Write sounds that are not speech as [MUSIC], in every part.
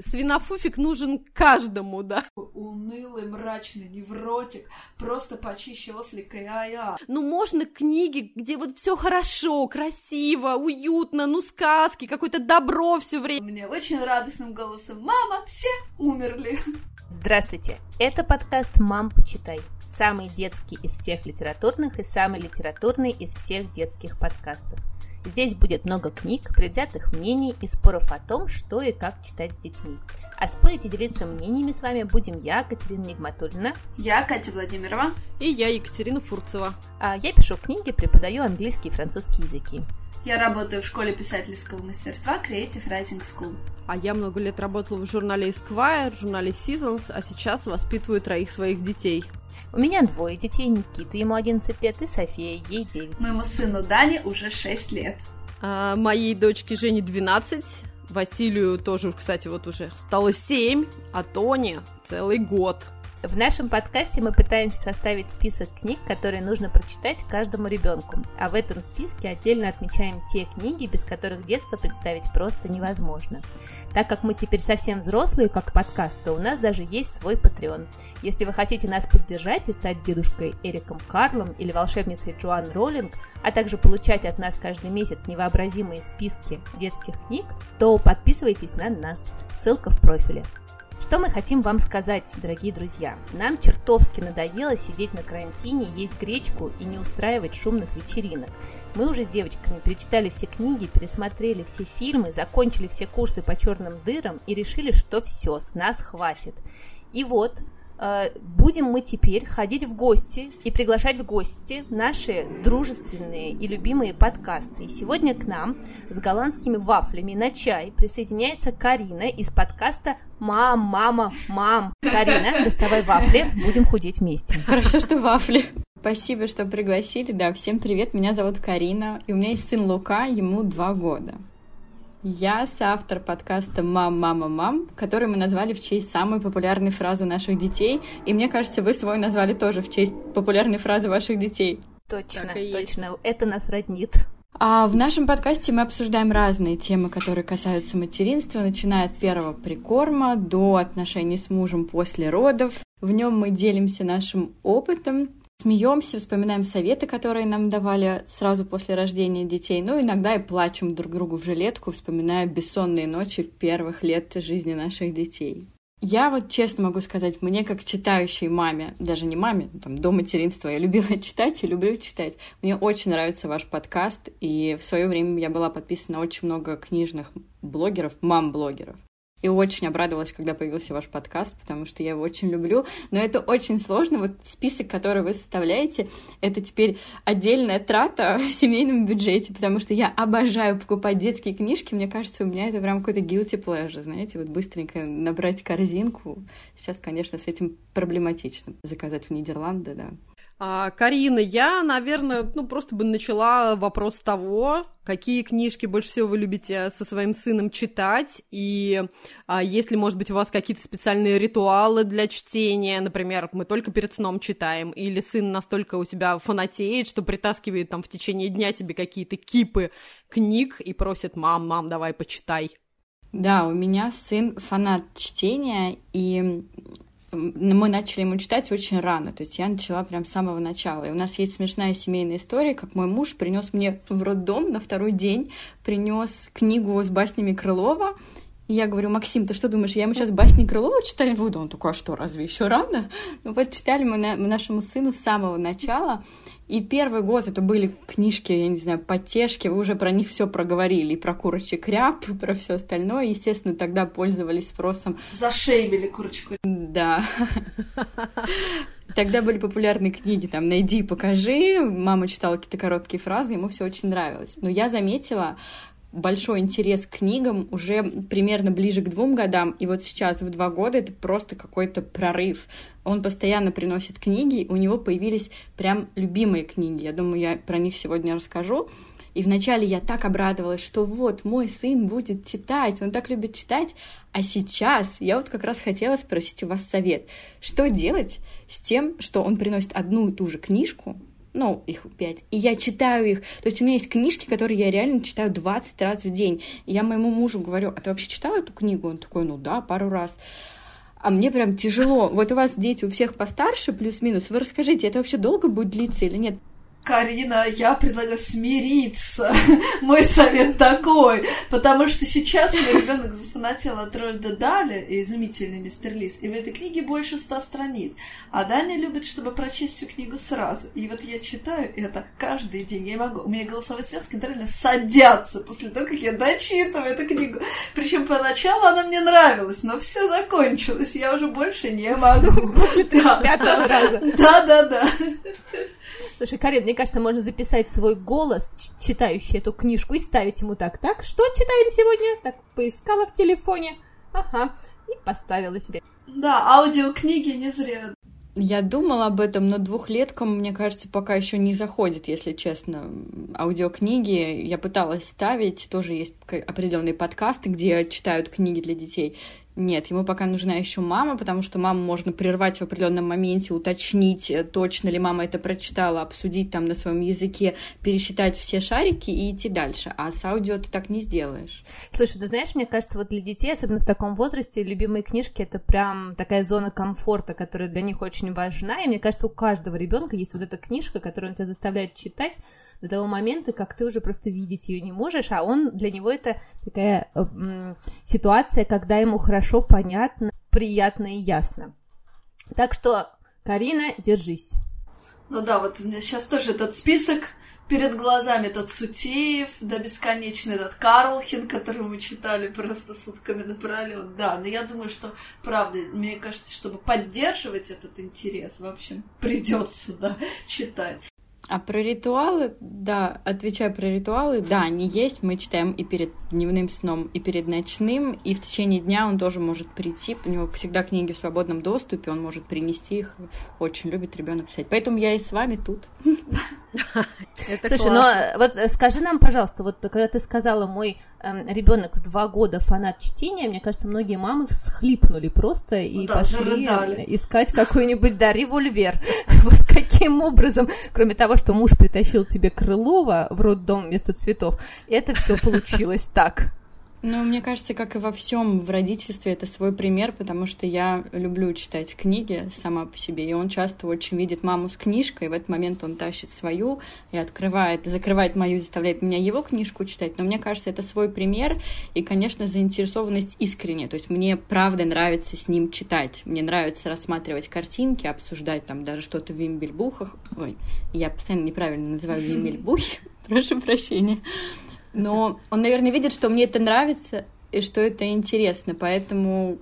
Свинофуфик нужен каждому, да. Унылый, мрачный невротик, просто почище ослика и ая. Ну, можно книги, где вот все хорошо, красиво, уютно, ну, сказки, какое-то добро все время. Мне очень радостным голосом «Мама, все умерли!» Здравствуйте, это подкаст «Мам, почитай». Самый детский из всех литературных и самый литературный из всех детских подкастов – Здесь будет много книг, предвзятых мнений и споров о том, что и как читать с детьми. А спорить и делиться мнениями с вами будем я, Катерина Нигматульна. Я, Катя Владимирова. И я, Екатерина Фурцева. А я пишу книги, преподаю английский и французский языки. Я работаю в школе писательского мастерства Creative Writing School. А я много лет работала в журнале Esquire, журнале Seasons, а сейчас воспитываю троих своих детей. У меня двое детей, Никита, ему 11 лет, и София, ей 9. Моему сыну Дане уже 6 лет. А моей дочке Жене 12, Василию тоже, кстати, вот уже стало 7, а Тоне целый год. В нашем подкасте мы пытаемся составить список книг, которые нужно прочитать каждому ребенку. А в этом списке отдельно отмечаем те книги, без которых детство представить просто невозможно. Так как мы теперь совсем взрослые, как подкаст, то у нас даже есть свой Patreon. Если вы хотите нас поддержать и стать дедушкой Эриком Карлом или волшебницей Джоан Роллинг, а также получать от нас каждый месяц невообразимые списки детских книг, то подписывайтесь на нас. Ссылка в профиле. Что мы хотим вам сказать, дорогие друзья? Нам чертовски надоело сидеть на карантине, есть гречку и не устраивать шумных вечеринок. Мы уже с девочками перечитали все книги, пересмотрели все фильмы, закончили все курсы по черным дырам и решили, что все, с нас хватит. И вот, будем мы теперь ходить в гости и приглашать в гости наши дружественные и любимые подкасты. И сегодня к нам с голландскими вафлями на чай присоединяется Карина из подкаста «Мам, мама, мам». Карина, [LAUGHS] доставай вафли, будем худеть вместе. Хорошо, что вафли. Спасибо, что пригласили. Да, всем привет, меня зовут Карина, и у меня есть сын Лука, ему два года. Я соавтор подкаста «Мам, мама, мам», который мы назвали в честь самой популярной фразы наших детей. И мне кажется, вы свой назвали тоже в честь популярной фразы ваших детей. Точно, точно. Это нас роднит. А в нашем подкасте мы обсуждаем разные темы, которые касаются материнства, начиная от первого прикорма до отношений с мужем после родов. В нем мы делимся нашим опытом, смеемся, вспоминаем советы, которые нам давали сразу после рождения детей, но иногда и плачем друг другу в жилетку, вспоминая бессонные ночи первых лет жизни наших детей. Я вот честно могу сказать, мне как читающей маме, даже не маме, там, до материнства, я любила [LAUGHS] читать и люблю читать. Мне очень нравится ваш подкаст, и в свое время я была подписана на очень много книжных блогеров, мам-блогеров и очень обрадовалась, когда появился ваш подкаст, потому что я его очень люблю. Но это очень сложно. Вот список, который вы составляете, это теперь отдельная трата [LAUGHS] в семейном бюджете, потому что я обожаю покупать детские книжки. Мне кажется, у меня это прям какой-то guilty pleasure, знаете, вот быстренько набрать корзинку. Сейчас, конечно, с этим проблематично заказать в Нидерланды, да. А, Карина, я, наверное, ну просто бы начала вопрос того, какие книжки больше всего вы любите со своим сыном читать, и а, если, может быть, у вас какие-то специальные ритуалы для чтения, например, мы только перед сном читаем, или сын настолько у тебя фанатеет, что притаскивает там в течение дня тебе какие-то кипы книг и просит, мам, мам, давай почитай. Да, у меня сын фанат чтения, и мы начали ему читать очень рано, то есть я начала прям с самого начала. И у нас есть смешная семейная история, как мой муж принес мне в роддом на второй день, принес книгу с баснями Крылова, и я говорю, Максим, ты что думаешь, я ему сейчас басни Крылова читали буду? Он такой, а что, разве еще рано? Ну вот читали мы, на, нашему сыну с самого начала. И первый год это были книжки, я не знаю, потешки, вы уже про них все проговорили, и про курочек ряб, и про все остальное. Естественно, тогда пользовались спросом. Зашеймили курочку. Да. Тогда были популярные книги, там, «Найди и покажи», мама читала какие-то короткие фразы, ему все очень нравилось. Но я заметила, большой интерес к книгам уже примерно ближе к двум годам, и вот сейчас в два года это просто какой-то прорыв. Он постоянно приносит книги, у него появились прям любимые книги. Я думаю, я про них сегодня расскажу. И вначале я так обрадовалась, что вот мой сын будет читать, он так любит читать. А сейчас я вот как раз хотела спросить у вас совет. Что делать с тем, что он приносит одну и ту же книжку, ну, их пять, и я читаю их. То есть у меня есть книжки, которые я реально читаю 20 раз в день. И я моему мужу говорю, а ты вообще читал эту книгу? Он такой, ну да, пару раз. А мне прям тяжело. Вот у вас дети у всех постарше, плюс-минус. Вы расскажите, это вообще долго будет длиться или нет? Карина, я предлагаю смириться. [LAUGHS] Мой совет такой. Потому что сейчас мой ребенок зафанател от Рольда Дали и изумительный мистер Лис. И в этой книге больше ста страниц. А Даня любит, чтобы прочесть всю книгу сразу. И вот я читаю это каждый день. Я могу. У меня голосовые связки реально садятся после того, как я дочитываю эту книгу. Причем поначалу она мне нравилась, но все закончилось. Я уже больше не могу. [LAUGHS] Да, да, да. Слушай, Карин, мне кажется, можно записать свой голос, читающий эту книжку, и ставить ему так. Так, что читаем сегодня? Так, поискала в телефоне. Ага, и поставила себе. Да, аудиокниги не зря. Я думала об этом, но двухлеткам, мне кажется, пока еще не заходит, если честно. Аудиокниги я пыталась ставить, тоже есть определенные подкасты, где читают книги для детей. Нет, ему пока нужна еще мама, потому что маму можно прервать в определенном моменте, уточнить, э, точно ли мама это прочитала, обсудить там на своем языке, пересчитать все шарики и идти дальше. А с аудио ты так не сделаешь. Слушай, ты знаешь, мне кажется, вот для детей, особенно в таком возрасте, любимые книжки это прям такая зона комфорта, которая для них очень важна. И мне кажется, у каждого ребенка есть вот эта книжка, которую он тебя заставляет читать до того момента, как ты уже просто видеть ее не можешь, а он для него это такая э, ситуация, когда ему хорошо, понятно, приятно и ясно. Так что, Карина, держись. Ну да, вот у меня сейчас тоже этот список перед глазами этот Сутеев, да, бесконечный этот Карлхин, который мы читали просто сутками напролет. Да, но я думаю, что, правда, мне кажется, чтобы поддерживать этот интерес, в общем, придется, да, читать. А про ритуалы, да, отвечая про ритуалы, да, они есть, мы читаем и перед дневным сном, и перед ночным, и в течение дня он тоже может прийти, у него всегда книги в свободном доступе, он может принести их, очень любит ребенок писать. Поэтому я и с вами тут. [LAUGHS] Слушай, но вот э, скажи нам, пожалуйста, вот когда ты сказала, мой эм, ребенок в два года фанат чтения, мне кажется, многие мамы всхлипнули просто и пошли искать какой-нибудь, да, револьвер. [LAUGHS] Вот каким образом, кроме того, что муж притащил тебе Крылова в роддом вместо цветов, это все получилось так. Ну, мне кажется, как и во всем в родительстве, это свой пример, потому что я люблю читать книги сама по себе, и он часто очень видит маму с книжкой, и в этот момент он тащит свою и открывает, закрывает мою, заставляет меня его книжку читать. Но мне кажется, это свой пример, и, конечно, заинтересованность искренняя. То есть мне правда нравится с ним читать. Мне нравится рассматривать картинки, обсуждать там даже что-то в вимбельбухах. Ой, я постоянно неправильно называю вимбельбухи. [LAUGHS] Прошу прощения. Но он, наверное, видит, что мне это нравится и что это интересно, поэтому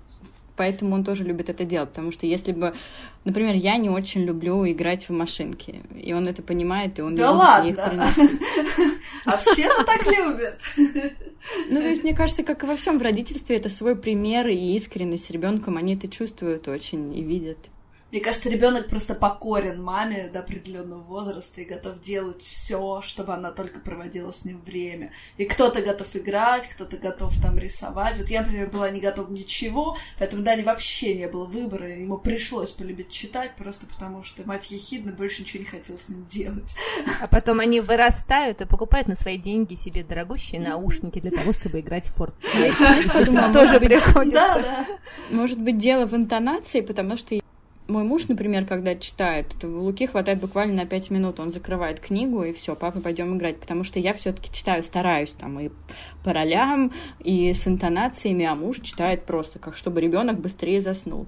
поэтому он тоже любит это делать, потому что если бы, например, я не очень люблю играть в машинки, и он это понимает, и он да ладно, [LAUGHS] а все так любят. Ну, то есть, мне кажется, как и во всем в родительстве, это свой пример и искренность ребенком, они это чувствуют очень и видят. Мне кажется, ребенок просто покорен маме до определенного возраста и готов делать все, чтобы она только проводила с ним время. И кто-то готов играть, кто-то готов там рисовать. Вот я, например, была не готова ничего, поэтому Дани вообще не было выбора. Ему пришлось полюбить читать, просто потому что мать ехидна больше ничего не хотела с ним делать. А потом они вырастают и покупают на свои деньги себе дорогущие наушники для того, чтобы играть в Fortnite. Тоже приходится. Да, да. Может быть, дело в интонации, потому что мой муж, например, когда читает, Луки хватает буквально на пять минут, он закрывает книгу, и все, папа, пойдем играть, потому что я все-таки читаю, стараюсь там и по ролям, и с интонациями, а муж читает просто, как чтобы ребенок быстрее заснул.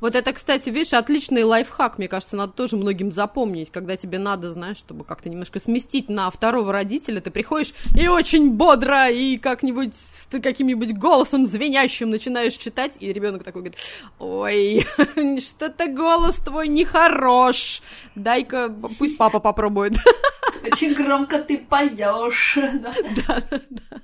Вот это, кстати, видишь, отличный лайфхак, мне кажется, надо тоже многим запомнить, когда тебе надо, знаешь, чтобы как-то немножко сместить на второго родителя, ты приходишь и очень бодро и как-нибудь ты каким-нибудь голосом звенящим начинаешь читать, и ребенок такой говорит, ой, [LAUGHS] что-то голос твой нехорош, дай-ка, пусть папа попробует. [LAUGHS] Очень громко ты поешь. [LAUGHS] Да, да, да.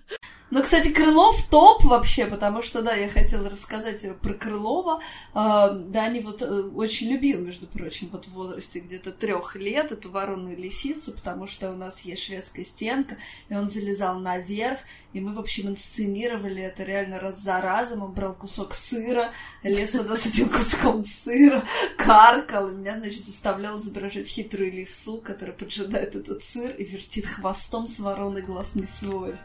Ну, кстати, Крылов топ вообще, потому что, да, я хотела рассказать про Крылова. А, да, они вот э, очень любил, между прочим, вот в возрасте где-то трех лет эту вороную лисицу, потому что у нас есть шведская стенка, и он залезал наверх, и мы, в общем, инсценировали это реально раз за разом. Он брал кусок сыра, лез туда с этим куском сыра, каркал, и меня, значит, заставлял изображать хитрую лису, которая поджидает этот сыр и вертит хвостом с вороной глаз не сводит.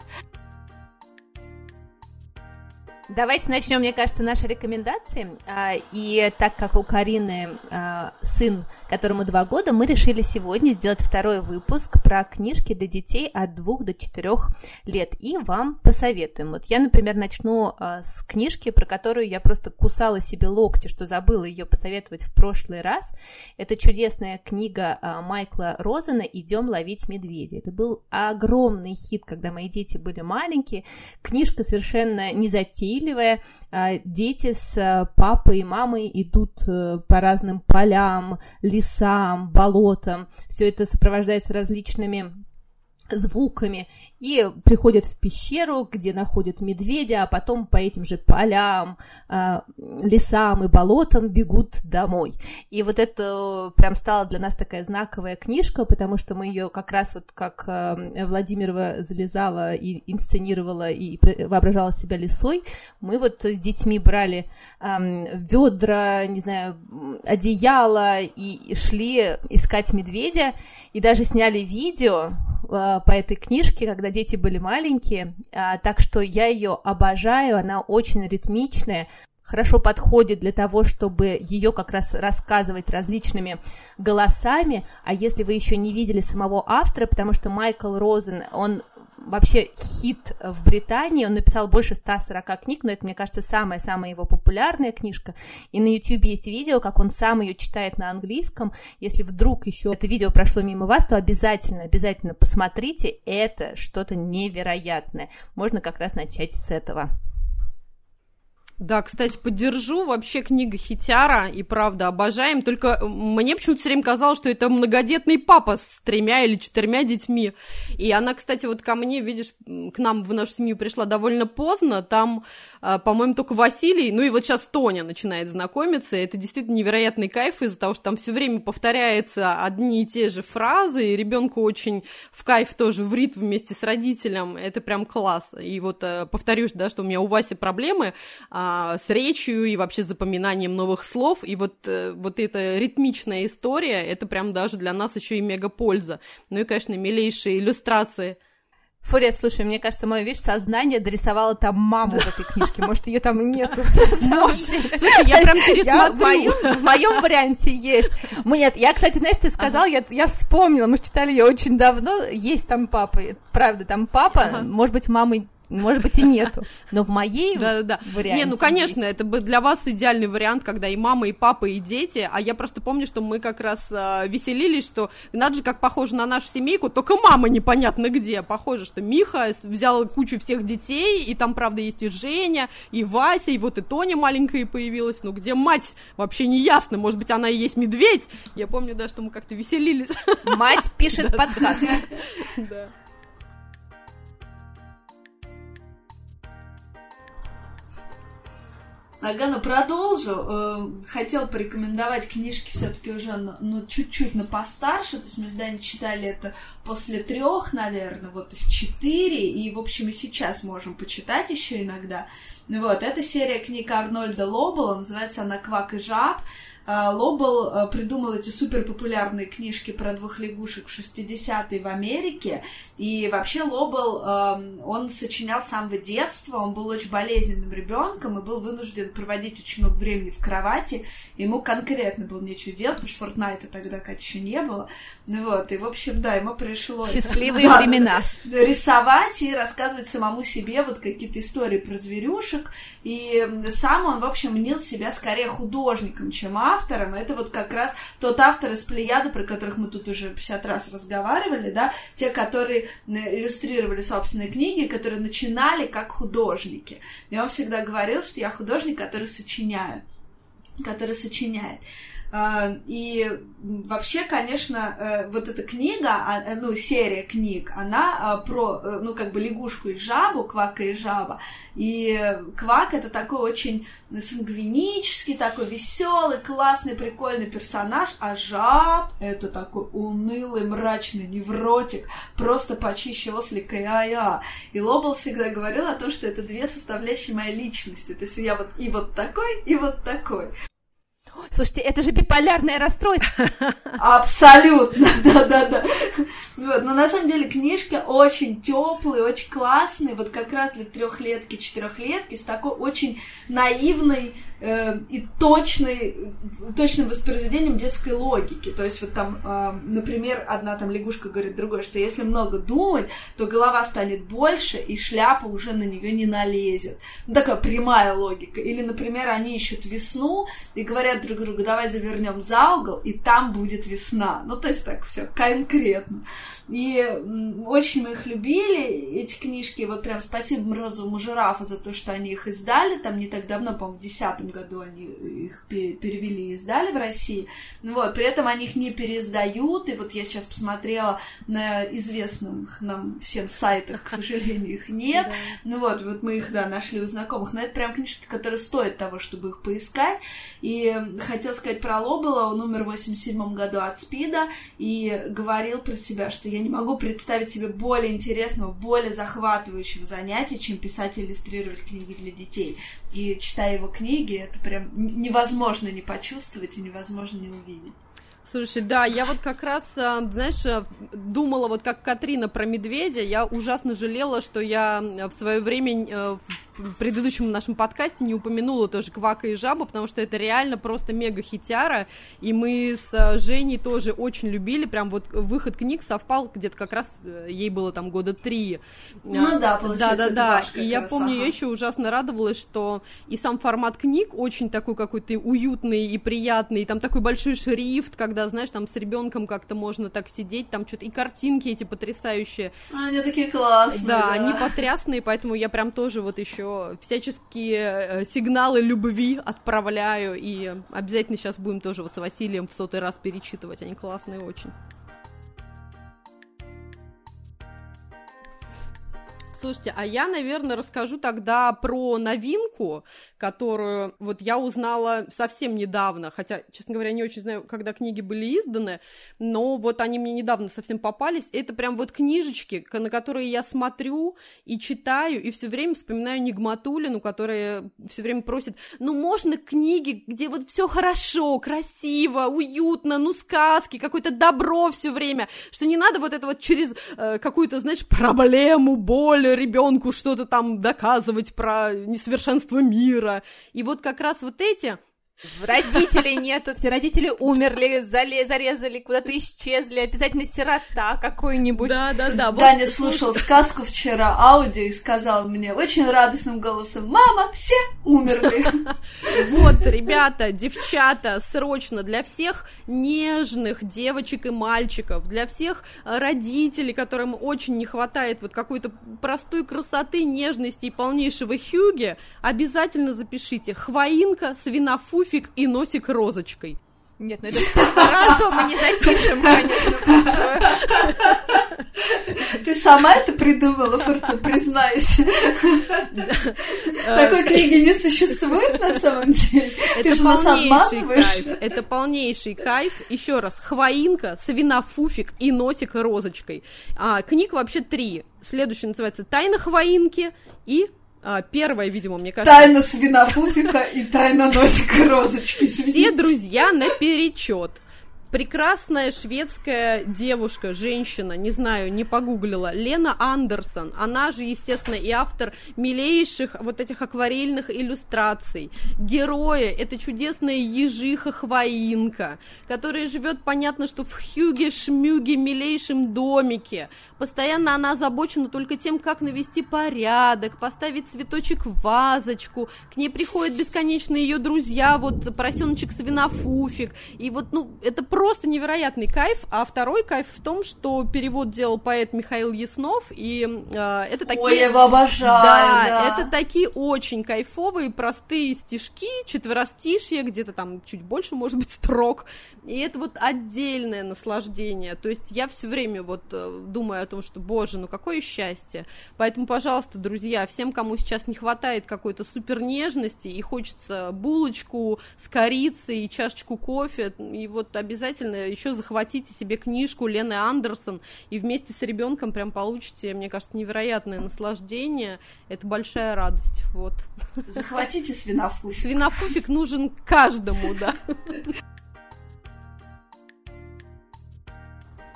Давайте начнем, мне кажется, наши рекомендации. А, и так как у Карины а, сын, которому два года, мы решили сегодня сделать второй выпуск про книжки для детей от двух до четырех лет. И вам посоветуем. Вот я, например, начну а, с книжки, про которую я просто кусала себе локти, что забыла ее посоветовать в прошлый раз. Это чудесная книга Майкла Розена «Идем ловить медведя». Это был огромный хит, когда мои дети были маленькие. Книжка совершенно не затейливая, А, дети с э, папой и мамой идут э, по разным полям, лесам, болотам. Все это сопровождается различными звуками и приходят в пещеру, где находят медведя, а потом по этим же полям, э, лесам и болотам бегут домой. И вот это прям стала для нас такая знаковая книжка, потому что мы ее как раз вот как э, Владимирова залезала и инсценировала и воображала себя лисой, мы вот с детьми брали э, ведра, не знаю, одеяло и шли искать медведя, и даже сняли видео, а, по этой книжке, когда дети были маленькие, а, так что я ее обожаю, она очень ритмичная, хорошо подходит для того, чтобы ее как раз рассказывать различными голосами, а если вы еще не видели самого автора, потому что Майкл Розен, он вообще хит в Британии. Он написал больше 140 книг, но это, мне кажется, самая-самая его популярная книжка. И на YouTube есть видео, как он сам ее читает на английском. Если вдруг еще это видео прошло мимо вас, то обязательно, обязательно посмотрите. Это что-то невероятное. Можно как раз начать с этого. Да, кстати, поддержу. Вообще книга Хитяра, и правда, обожаем. Только мне почему-то все время казалось, что это многодетный папа с тремя или четырьмя детьми. И она, кстати, вот ко мне, видишь, к нам в нашу семью пришла довольно поздно. Там, а, по-моему, только Василий, ну и вот сейчас Тоня начинает знакомиться. Это действительно невероятный кайф из-за того, что там все время повторяются одни и те же фразы, и ребенку очень в кайф тоже в ритм вместе с родителем. Это прям класс. И вот э, повторюсь, да, что у меня у Васи проблемы а, с речью и вообще запоминанием новых слов. И вот, э, вот эта ритмичная история, это прям даже для нас еще и мега польза. Ну и, конечно, милейшие иллюстрации. Фурия, слушай, мне кажется, мое, видишь, сознание дорисовало там маму в этой книжке. Может, ее там и нету. [LAUGHS] Может. Слушай, я прям пересмотрю. В моем варианте есть. Нет, я, кстати, знаешь, ты сказал, я вспомнила, мы читали ее очень давно, есть там папа, правда, там папа, может быть, мамы может быть, и нету. Но в моей да, да, да. варианте... Не, ну, конечно, есть. это бы для вас идеальный вариант, когда и мама, и папа, и дети. А я просто помню, что мы как раз э, веселились, что надо же, как похоже на нашу семейку, только мама непонятно где. Похоже, что Миха взял кучу всех детей, и там, правда, есть и Женя, и Вася, и вот и Тоня маленькая появилась. Ну, где мать? Вообще не ясно. Может быть, она и есть медведь? Я помню, да, что мы как-то веселились. Мать пишет [LAUGHS] подкаст. [LAUGHS] Да. Агана, продолжу. Э, хотел порекомендовать книжки все-таки уже ну, чуть-чуть на постарше. То есть мы с Даней читали это после трех, наверное, вот в четыре. И, в общем, и сейчас можем почитать еще иногда. Вот, это серия книг Арнольда Лоббела, называется она «Квак и жаб». А, Лоббл а, придумал эти супер популярные книжки про двух лягушек в 60-е в Америке. И вообще Лоббл, он сочинял с самого детства, он был очень болезненным ребенком и был вынужден проводить очень много времени в кровати. Ему конкретно было нечего делать, потому что Фортнайта тогда, как еще не было. Ну вот, и, в общем, да, ему пришлось... Счастливые [LAUGHS] да, времена. рисовать и рассказывать самому себе вот какие-то истории про зверюшек. И сам он, в общем, мнил себя скорее художником, чем автором это вот как раз тот автор из Плеяды, про которых мы тут уже 50 раз разговаривали, да, те, которые иллюстрировали собственные книги, которые начинали как художники. И он всегда говорил, что я художник, который сочиняю, который сочиняет. А, и вообще, конечно, э, вот эта книга, а, э, ну, серия книг, она а, про, э, ну, как бы лягушку и жабу, Квака и жаба. И Квак это такой очень сангвинический, такой веселый, классный, прикольный персонаж, а жаб это такой унылый, мрачный невротик, просто почище ослика и ая. И Лобл всегда говорил о том, что это две составляющие моей личности. То есть я вот и вот такой, и вот такой. Слушайте, это же биполярное расстройство. [LAUGHS] Абсолютно, [LAUGHS] да-да-да. Вот, но на самом деле книжки очень теплые, очень классные, вот как раз для трехлетки, четырехлетки, с такой очень наивной э, и точной, точным воспроизведением детской логики. То есть вот там, э, например, одна там лягушка говорит другой, что если много думать, то голова станет больше, и шляпа уже на нее не налезет. Ну, такая прямая логика. Или, например, они ищут весну и говорят друг другу, давай завернем за угол, и там будет весна. Ну, то есть так все конкретно. И очень мы их любили, эти книжки. Вот прям спасибо Морозовому жирафу за то, что они их издали. Там не так давно, по-моему, в 2010 году они их перевели и издали в России. Вот, при этом они их не переиздают. И вот я сейчас посмотрела на известных нам всем сайтах, к сожалению, их нет. [LAUGHS] Ну вот, вот мы их, да, нашли у знакомых. Но это прям книжки, которые стоят того, чтобы их поискать. И хотел сказать про Лобела. Он умер в 87 году от СПИДа и говорил про себя, что я не могу представить себе более интересного, более захватывающего занятия, чем писать и иллюстрировать книги для детей. И читая его книги, это прям невозможно не почувствовать и невозможно не увидеть. Слушай, да, я вот как раз, а, знаешь, а, думала вот как Катрина про медведя, я ужасно жалела, что я в свое время э, в предыдущем нашем подкасте не упомянула тоже Квака и Жаба, потому что это реально просто мега хитяра, и мы с э, Женей тоже очень любили, прям вот выход книг совпал где-то как раз, э, ей было там года три. Ну да, получается, Да, да, да, и я помню, ага. я еще ужасно радовалась, что и сам формат книг очень такой какой-то уютный и приятный, и там такой большой шрифт, когда, знаешь, там с ребенком как-то можно так сидеть, там что-то, и картинки эти потрясающие. Они такие классные, да. Да, они потрясные, поэтому я прям тоже вот еще всяческие э, сигналы любви отправляю, и обязательно сейчас будем тоже вот с Василием в сотый раз перечитывать, они классные очень. Слушайте, а я, наверное, расскажу тогда про новинку, которую вот я узнала совсем недавно, хотя, честно говоря, не очень знаю, когда книги были изданы, но вот они мне недавно совсем попались. Это прям вот книжечки, на которые я смотрю и читаю, и все время вспоминаю Нигматулину, которая все время просит, ну, можно книги, где вот все хорошо, красиво, уютно, ну, сказки, какое-то добро все время, что не надо вот это вот через э, какую-то, знаешь, проблему, боль, ребенку что-то там доказывать про несовершенство мира. И вот как раз вот эти Родителей нету, все родители умерли, зале, зарезали, куда-то исчезли, обязательно сирота какой-нибудь. Да, да, да. Вот, Даня слушал сказку вчера, аудио, и сказал мне очень радостным голосом, мама, все умерли. Вот, ребята, девчата, срочно для всех нежных девочек и мальчиков, для всех родителей, которым очень не хватает вот какой-то простой красоты, нежности и полнейшего хюги, обязательно запишите «Хвоинка, свинофуфь, пуфик и носик розочкой. Нет, ну это сразу мы не запишем, конечно. Ты сама это придумала, Фортун, признайся. Такой книги не существует на самом деле. Ты же нас обманываешь. Это полнейший кайф. Еще раз, хвоинка, свинофуфик и носик розочкой. А, книг вообще три. Следующий называется «Тайна хвоинки» и а, первая, видимо, мне кажется... Тайна свинофуфика и тайна носика розочки. Все друзья наперечет прекрасная шведская девушка, женщина, не знаю, не погуглила, Лена Андерсон. Она же, естественно, и автор милейших вот этих акварельных иллюстраций. Герои — это чудесная ежиха-хвоинка, которая живет, понятно, что в хюге-шмюге милейшем домике. Постоянно она озабочена только тем, как навести порядок, поставить цветочек в вазочку. К ней приходят бесконечно ее друзья, вот поросеночек свинофуфик. И вот, ну, это просто просто невероятный кайф, а второй кайф в том, что перевод делал поэт Михаил Яснов, и э, это такие... Ой, я его обожаю, да, да. это такие очень кайфовые, простые стишки, четверостишье, где-то там чуть больше, может быть, строк, и это вот отдельное наслаждение, то есть я все время вот э, думаю о том, что, боже, ну какое счастье, поэтому, пожалуйста, друзья, всем, кому сейчас не хватает какой-то супер нежности и хочется булочку с корицей и чашечку кофе, и вот обязательно еще захватите себе книжку Лены Андерсон и вместе с ребенком прям получите, мне кажется, невероятное наслаждение. Это большая радость. Вот. Захватите свинофуфик. Свинофуфик нужен каждому, да.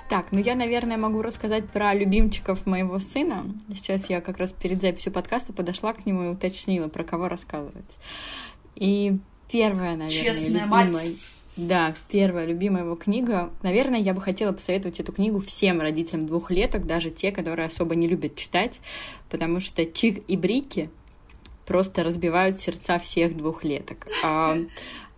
Так, ну я, наверное, могу рассказать про любимчиков моего сына. Сейчас я как раз перед записью подкаста подошла к нему и уточнила, про кого рассказывать. И первая, наверное, Честная любимая... мать. Да, первая любимая его книга. Наверное, я бы хотела посоветовать эту книгу всем родителям двухлеток, даже те, которые особо не любят читать, потому что Чик и Брики просто разбивают сердца всех двухлеток. А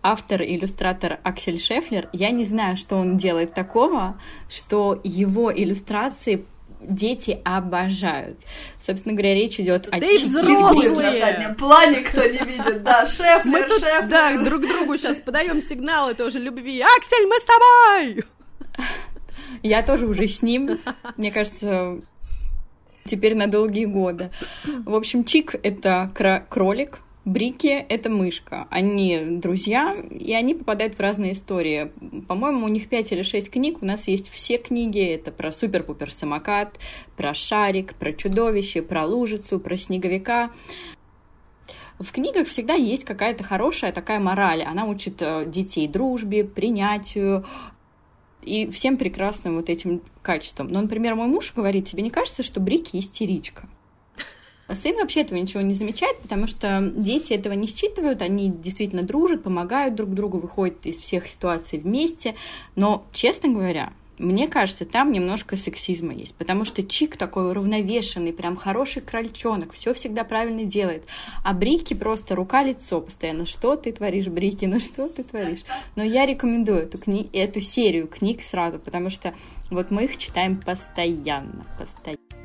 автор и иллюстратор Аксель Шефлер, я не знаю, что он делает такого, что его иллюстрации дети обожают. Собственно говоря, речь идет о Да и Чике. взрослые. На заднем плане, кто не видит. Да, [LAUGHS] Шефлер, Мы тут, Шефлер. да, друг другу сейчас подаем сигналы тоже любви. Аксель, мы с тобой! Я тоже уже с ним. Мне кажется, теперь на долгие годы. В общем, Чик — это кролик, Брики — это мышка. Они друзья, и они попадают в разные истории. По-моему, у них пять или шесть книг. У нас есть все книги. Это про супер-пупер самокат, про шарик, про чудовище, про лужицу, про снеговика. В книгах всегда есть какая-то хорошая такая мораль. Она учит э, детей дружбе, принятию, и всем прекрасным вот этим качеством. Но, например, мой муж говорит, тебе не кажется, что Брики истеричка? А сын вообще этого ничего не замечает, потому что дети этого не считывают, они действительно дружат, помогают друг другу, выходят из всех ситуаций вместе. Но, честно говоря, мне кажется, там немножко сексизма есть, потому что Чик такой уравновешенный, прям хороший крольчонок, все всегда правильно делает. А Брики просто рука-лицо постоянно. Что ты творишь, Брики? Ну что ты творишь? Но я рекомендую эту, кни... эту серию книг сразу, потому что вот мы их читаем постоянно, постоянно.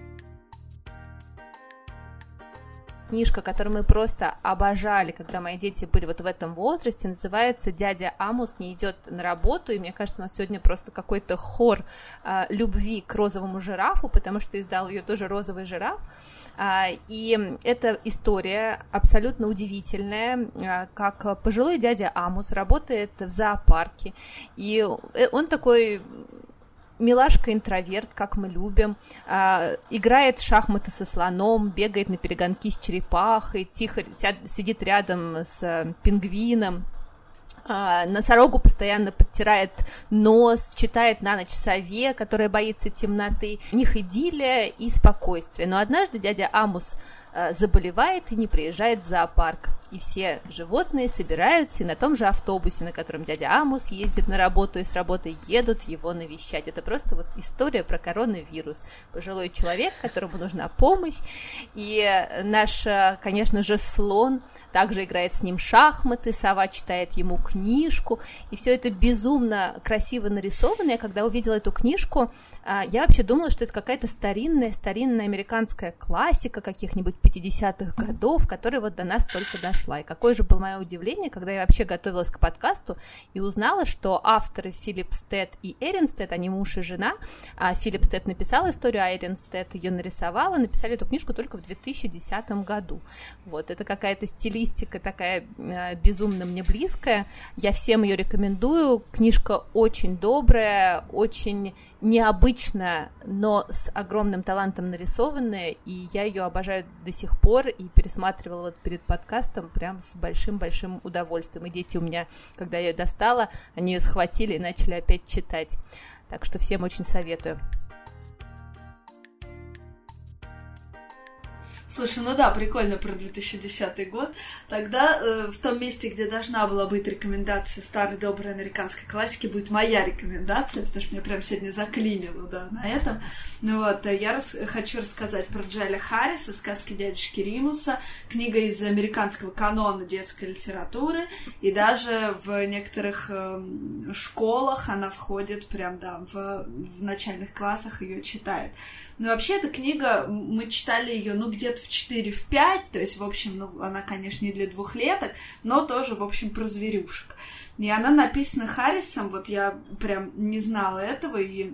Книжка, которую мы просто обожали, когда мои дети были вот в этом возрасте, называется «Дядя Амус не идет на работу», и мне кажется, у нас сегодня просто какой-то хор а, любви к розовому жирафу, потому что издал ее тоже розовый жираф, а, и эта история абсолютно удивительная, а, как пожилой дядя Амус работает в зоопарке, и он такой милашка-интроверт, как мы любим, э, играет в шахматы со слоном, бегает на перегонки с черепахой, тихо сяд, сидит рядом с э, пингвином, э, носорогу постоянно подтирает нос, читает на ночь сове, которая боится темноты. У них идиллия и спокойствие. Но однажды дядя Амус заболевает и не приезжает в зоопарк. И все животные собираются и на том же автобусе, на котором дядя Амус ездит на работу и с работы едут его навещать. Это просто вот история про коронавирус. Пожилой человек, которому нужна помощь. И наш, конечно же, слон также играет с ним шахматы, сова читает ему книжку. И все это безумно красиво нарисовано. Я когда увидела эту книжку, я вообще думала, что это какая-то старинная, старинная американская классика каких-нибудь 50-х годов, которая вот до нас только дошла. И какое же было мое удивление, когда я вообще готовилась к подкасту и узнала, что авторы Филипп Стед и Эрин Стед, они муж и жена, а Филипп Стед написал историю, а Эрин Стед ее нарисовала, написали эту книжку только в 2010 году. Вот, это какая-то стилистика такая э, безумно мне близкая. Я всем ее рекомендую. Книжка очень добрая, очень необычная, но с огромным талантом нарисованная, и я ее обожаю до сих пор и пересматривала вот перед подкастом прям с большим-большим удовольствием. И дети у меня, когда я ее достала, они ее схватили и начали опять читать. Так что всем очень советую. Слушай, ну да, прикольно про 2010 год. Тогда э, в том месте, где должна была быть рекомендация старой доброй американской классики, будет моя рекомендация, потому что меня прям сегодня заклинило, да, на этом. Ну вот, э, я рас хочу рассказать про Джайля Харриса, сказки дядюшки Римуса, книга из американского канона детской литературы, и даже в некоторых э, школах она входит прям, да, в, в начальных классах ее читают. Но вообще эта книга, мы читали ее, ну, где-то в 4, в 5, то есть, в общем, ну, она, конечно, не для двухлеток, но тоже, в общем, про зверюшек. И она написана Харрисом, вот я прям не знала этого, и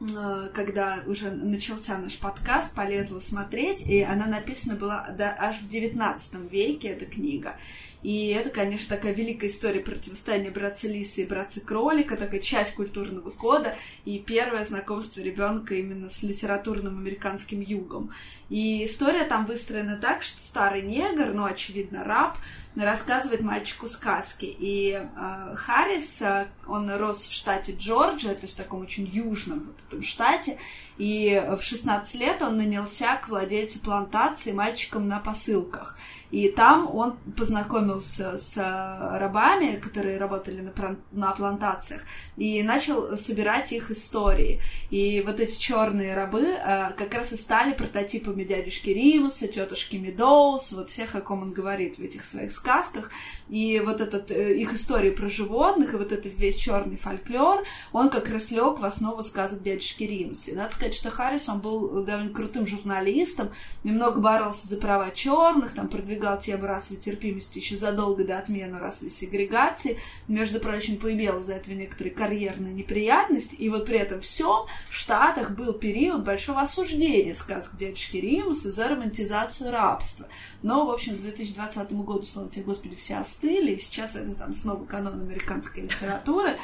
э, когда уже начался наш подкаст, полезла смотреть, и она написана была да, аж в XIX веке, эта книга. И это, конечно, такая великая история противостояния братца Лисы и братца Кролика, такая часть культурного кода и первое знакомство ребенка именно с литературным американским югом. И история там выстроена так, что старый негр, ну, очевидно, раб, рассказывает мальчику сказки. И э, Харрис, э, он рос в штате Джорджия, то есть в таком очень южном вот этом штате, и в 16 лет он нанялся к владельцу плантации мальчиком на посылках. И там он познакомился с э, рабами, которые работали на, на плантациях, и начал собирать их истории. И вот эти черные рабы э, как раз и стали прототипами дядюшки Римуса, тетушки Медоуз, вот всех, о ком он говорит в этих своих сказках. И вот этот э, их истории про животных, и вот этот весь черный фольклор, он как раз лег в основу сказок дядюшки Римуса. И надо сказать, что Харрис, он был довольно крутым журналистом, немного боролся за права черных, там продвигал продвигал тему расовой терпимости еще задолго до отмены расовой сегрегации. Между прочим, появилась за этого некоторые карьерные неприятности. И вот при этом всем в Штатах был период большого осуждения сказок дядюшки Римуса за романтизацию рабства. Но, в общем, к 2020 году, слава тебе, Господи, все остыли, и сейчас это там снова канон американской литературы.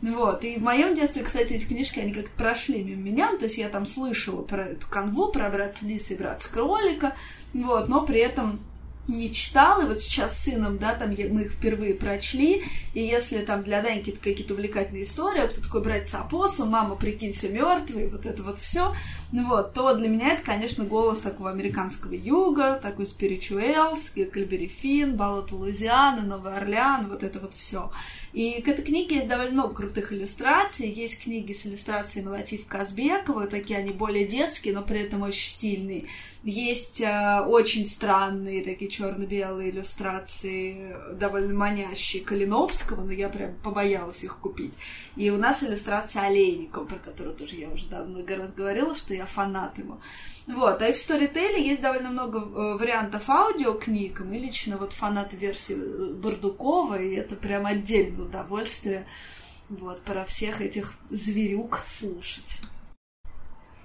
Вот. И в моем детстве, кстати, эти книжки, они как-то прошли мимо меня. То есть я там слышала про эту канву, про братца Лиса и братца Кролика. Вот. Но при этом не читал, и вот сейчас с сыном, да, там мы их впервые прочли, и если там для Даньки какие-то увлекательные истории, кто такой братец опоссум, мама, прикинься, мертвый, вот это вот все, ну вот, то для меня это, конечно, голос такого американского юга, такой спиричуэлс, Кальбери Финн, Баллот Луизиана, Новый Орлеан, вот это вот все. И к этой книге есть довольно много крутых иллюстраций. Есть книги с иллюстрациями Латиф Казбекова, такие они более детские, но при этом очень стильные. Есть э, очень странные такие черно-белые иллюстрации, довольно манящие Калиновского, но я прям побоялась их купить. И у нас иллюстрация Олейникова, про которую тоже я уже давно раз говорила, что я фанат его. Вот, а и в Storytel есть довольно много э, вариантов аудиокниг, мы лично вот фанаты версии э, Бардукова, и это прям отдельное удовольствие вот, про всех этих зверюк слушать.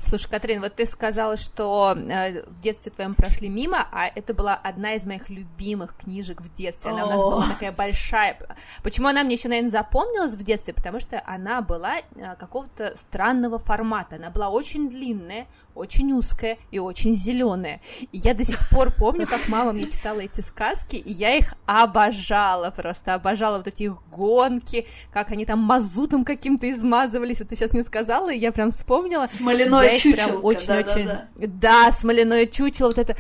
Слушай, Катрин, вот ты сказала, что э, в детстве твоем прошли мимо, а это была одна из моих любимых книжек в детстве. Она у нас была такая большая. Почему она мне еще, наверное, запомнилась в детстве? Потому что она была э, какого-то странного формата. Она была очень длинная, очень узкая и очень зеленая. И я до сих пор помню, как мама мне читала эти сказки, и я их обожала просто, обожала вот эти гонки, как они там мазутом каким-то измазывались. Вот ты сейчас мне сказала, и я прям вспомнила. Смоляной чучело. Очень-очень... Да, да, да. да, смоляное чучело, вот это...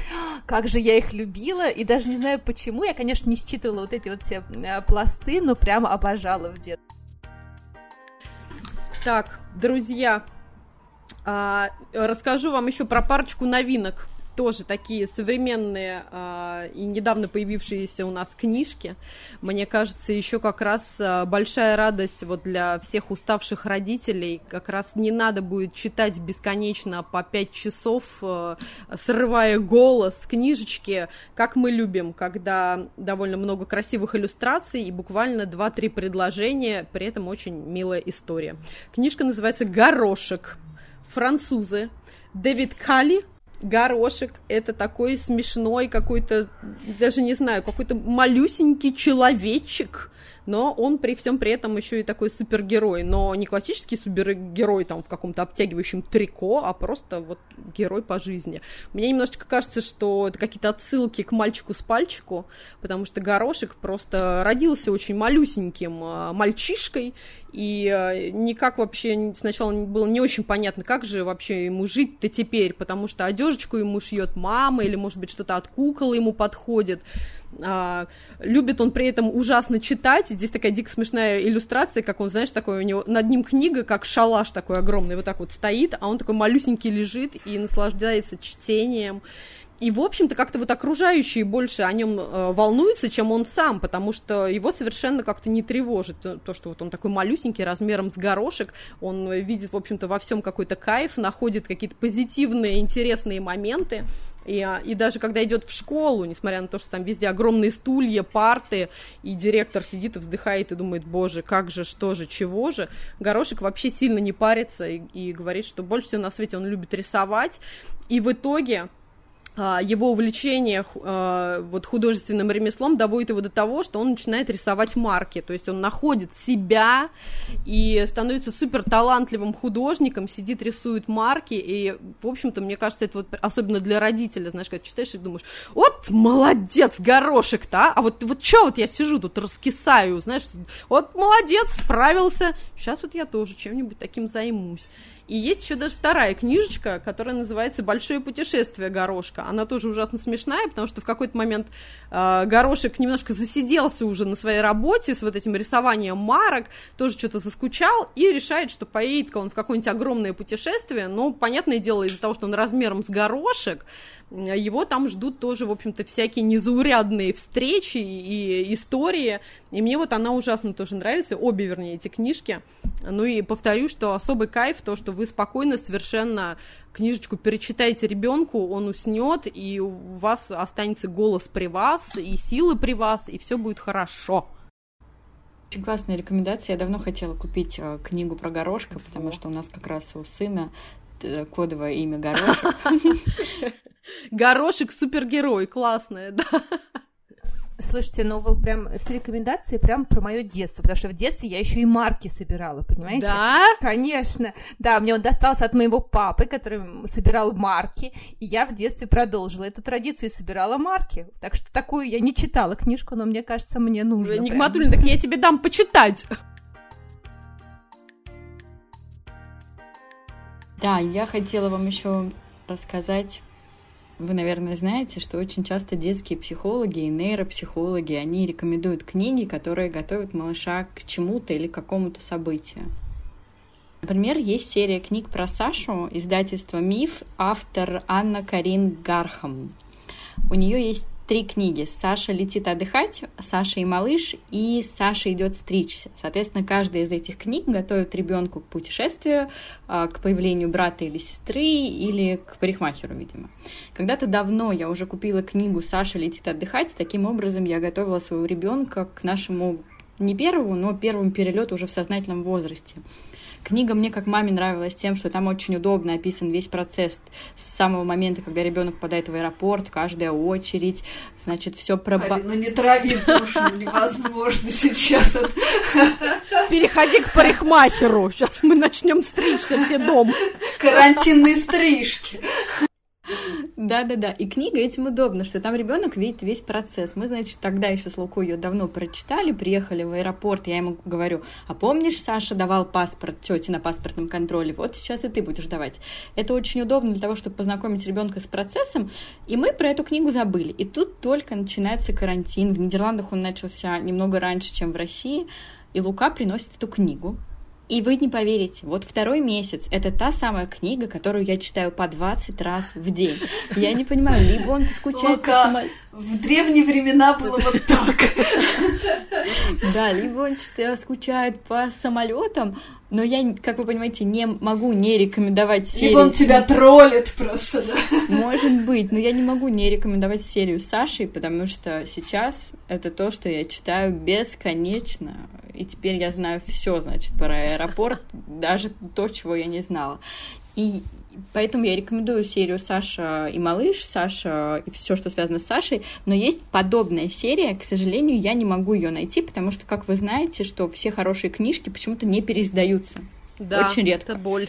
Как же я их любила, и даже не знаю почему. Я, конечно, не считывала вот эти вот все э, пласты, но прям обожала в детстве. Так, друзья, а, расскажу вам еще про парочку новинок тоже такие современные э, и недавно появившиеся у нас книжки. Мне кажется, еще как раз э, большая радость вот для всех уставших родителей. Как раз не надо будет читать бесконечно по пять часов, э, срывая голос книжечки, как мы любим, когда довольно много красивых иллюстраций и буквально два-три предложения, при этом очень милая история. Книжка называется «Горошек». Французы. Дэвид Калли горошек это такой смешной какой-то, даже не знаю, какой-то малюсенький человечек, но он при всем при этом еще и такой супергерой, но не классический супергерой там в каком-то обтягивающем трико, а просто вот герой по жизни. Мне немножечко кажется, что это какие-то отсылки к мальчику с пальчику, потому что Горошек просто родился очень малюсеньким а, мальчишкой, и э, никак вообще сначала было не очень понятно, как же вообще ему жить-то теперь, потому что одежечку ему шьет мама, или, может быть, что-то от куколы ему подходит. А, любит он при этом ужасно читать. Здесь такая дико смешная иллюстрация, как он, знаешь, такой у него над ним книга, как шалаш такой огромный, вот так вот стоит, а он такой малюсенький лежит и наслаждается чтением. И, в общем-то, как-то вот окружающие больше о нем э, волнуются, чем он сам, потому что его совершенно как-то не тревожит то, что вот он такой малюсенький, размером с горошек, он видит, в общем-то, во всем какой-то кайф, находит какие-то позитивные, интересные моменты. И, а, и даже когда идет в школу, несмотря на то, что там везде огромные стулья, парты, и директор сидит и вздыхает и думает, боже, как же, что же, чего же, Горошек вообще сильно не парится и, и говорит, что больше всего на свете он любит рисовать. И в итоге его увлечение а, вот художественным ремеслом доводит его до того, что он начинает рисовать марки, то есть он находит себя и становится супер талантливым художником, сидит, рисует марки, и, в общем-то, мне кажется, это вот особенно для родителя, знаешь, когда читаешь и думаешь, вот молодец, горошек-то, а, а вот, вот что вот я сижу тут раскисаю, знаешь, вот молодец, справился, сейчас вот я тоже чем-нибудь таким займусь. И есть еще даже вторая книжечка, которая называется «Большое путешествие горошка». Она тоже ужасно смешная, потому что в какой-то момент э, горошек немножко засиделся уже на своей работе с вот этим рисованием марок, тоже что-то заскучал и решает, что поедет он в какое-нибудь огромное путешествие. Но, понятное дело, из-за того, что он размером с горошек, его там ждут тоже, в общем-то, всякие незаурядные встречи и истории, и мне вот она ужасно тоже нравится, обе, вернее, эти книжки, ну и повторю, что особый кайф то, что вы спокойно совершенно книжечку перечитаете ребенку, он уснет, и у вас останется голос при вас, и силы при вас, и все будет хорошо. Очень классная рекомендация. Я давно хотела купить э, книгу про горошка, потому что у нас как раз у сына кодовое имя горошек. [LAUGHS] Горошек супергерой, классная, да. Слушайте, ну вы прям все рекомендации прям про мое детство, потому что в детстве я еще и марки собирала, понимаете? Да? Конечно. Да, мне он достался от моего папы, который собирал марки, и я в детстве продолжила эту традицию и собирала марки. Так что такую я не читала книжку, но мне кажется, мне нужно. Нигматульна, так я тебе дам почитать. Да, я хотела вам еще рассказать вы, наверное, знаете, что очень часто детские психологи и нейропсихологи, они рекомендуют книги, которые готовят малыша к чему-то или к какому-то событию. Например, есть серия книг про Сашу, издательство «Миф», автор Анна Карин Гархам. У нее есть три книги. Саша летит отдыхать, Саша и малыш, и Саша идет стричься. Соответственно, каждая из этих книг готовит ребенку к путешествию, а, к появлению брата или сестры, или к парикмахеру, видимо. Когда-то давно я уже купила книгу Саша летит отдыхать. Таким образом, я готовила своего ребенка к нашему не первому, но первому перелету уже в сознательном возрасте. Книга мне как маме нравилась тем, что там очень удобно описан весь процесс с самого момента, когда ребенок попадает в аэропорт, каждая очередь, значит, все про... Али, ну не трави душу, [LAUGHS] невозможно сейчас. Переходи к парикмахеру, сейчас мы начнем стричься все дом. Карантинные стрижки. Да-да-да. И книга этим удобна, что там ребенок видит весь процесс. Мы, значит, тогда еще с Луку ее давно прочитали, приехали в аэропорт, я ему говорю, а помнишь, Саша давал паспорт тете на паспортном контроле? Вот сейчас и ты будешь давать. Это очень удобно для того, чтобы познакомить ребенка с процессом, и мы про эту книгу забыли. И тут только начинается карантин. В Нидерландах он начался немного раньше, чем в России, и Лука приносит эту книгу, и вы не поверите, вот второй месяц — это та самая книга, которую я читаю по 20 раз в день. Я не понимаю, либо он скучает Лука, по самолету... в древние времена было вот так. Да, либо он скучает по самолетам, но я, как вы понимаете, не могу не рекомендовать серию. Либо он тебя троллит просто, да? Может быть, но я не могу не рекомендовать серию Саши, потому что сейчас это то, что я читаю бесконечно. И теперь я знаю все, значит, про аэропорт, даже то, чего я не знала. И Поэтому я рекомендую серию Саша и малыш, Саша и все, что связано с Сашей. Но есть подобная серия, к сожалению, я не могу ее найти, потому что, как вы знаете, что все хорошие книжки почему-то не переиздаются. Да, Очень редко. это боль.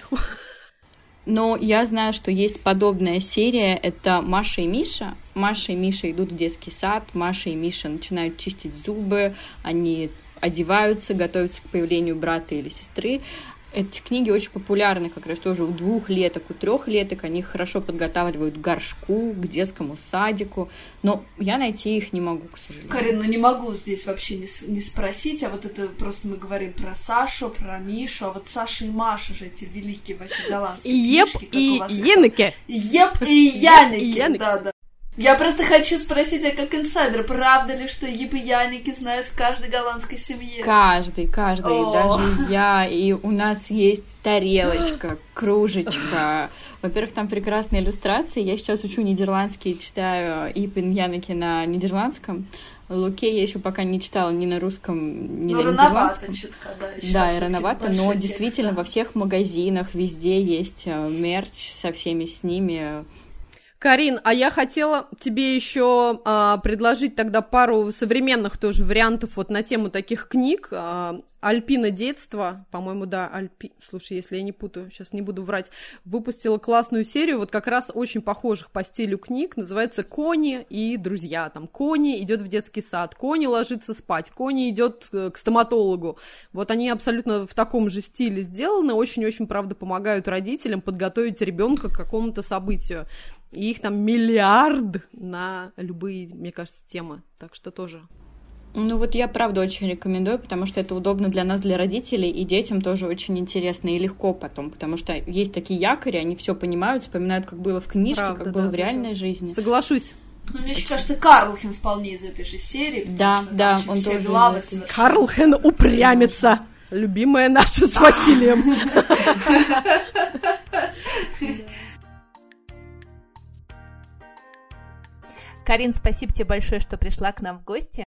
Но я знаю, что есть подобная серия. Это Маша и Миша. Маша и Миша идут в детский сад. Маша и Миша начинают чистить зубы. Они одеваются, готовятся к появлению брата или сестры. Эти книги очень популярны как раз тоже у двухлеток, у трехлеток. Они их хорошо подготавливают к горшку, к детскому садику. Но я найти их не могу, к сожалению. Карин, ну не могу здесь вообще не, не спросить, а вот это просто мы говорим про Сашу, про Мишу, а вот Саша и Маша же эти великие вообще голландские Еп книжки, как и Енеке. Еп и Яники, Яники. да, да. Я просто хочу спросить, а как инсайдер, правда ли, что Еп и Яники знают в каждой голландской семье? Каждый, каждый, О. даже я, и у нас есть тарелочка, кружечка. Во-первых, там прекрасные иллюстрации. Я сейчас учу нидерландский, читаю Ипин Яники на нидерландском. Луке я еще пока не читала ни на русском, ни Ну, на рановато чутка, да, еще Да, и рановато, но текст, действительно да. во всех магазинах везде есть э, мерч со всеми с ними. Карин, а я хотела тебе еще а, предложить тогда пару современных тоже вариантов вот на тему таких книг. А, Альпина детства, по-моему, да, Альпи... Слушай, если я не путаю, сейчас не буду врать, выпустила классную серию, вот как раз очень похожих по стилю книг, называется «Кони и друзья». Там Кони идет в детский сад, Кони ложится спать, Кони идет э, к стоматологу. Вот они абсолютно в таком же стиле сделаны, очень-очень, правда, помогают родителям подготовить ребенка к какому-то событию. И их там миллиард на любые, мне кажется, темы. Так что тоже. Ну вот я правда очень рекомендую, потому что это удобно для нас, для родителей, и детям тоже очень интересно и легко потом, потому что есть такие якори, они все понимают, вспоминают, как было в книжке, Правда, как было да, в да, реальной да. жизни. Соглашусь. Ну, мне еще кажется, Карлхин вполне из этой же серии. Да, да, он все тоже главы совершенно- Карлхен упрямится. Любимая наша с Василием. [LAUGHS] Карин, спасибо тебе большое, что пришла к нам в гости.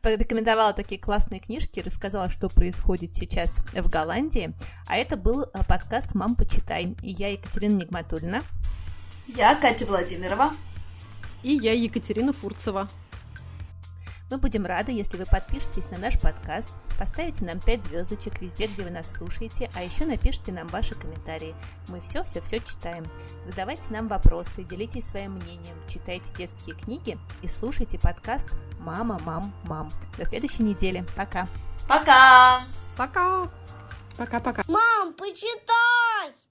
Порекомендовала такие классные книжки, рассказала, что происходит сейчас в Голландии. А это был э, подкаст «Мам, почитай». И я Екатерина Нигматульна. Я Катя Владимирова. И я Екатерина Фурцева. Мы будем рады, если вы подпишетесь на наш подкаст, поставите нам 5 звездочек везде, где вы нас слушаете, а еще напишите нам ваши комментарии. Мы все-все-все читаем. Задавайте нам вопросы, делитесь своим мнением, читайте детские книги и слушайте подкаст «Мама, мам, мам». До следующей недели. Пока! Пока! Пока. Пока-пока. Мам, почитай!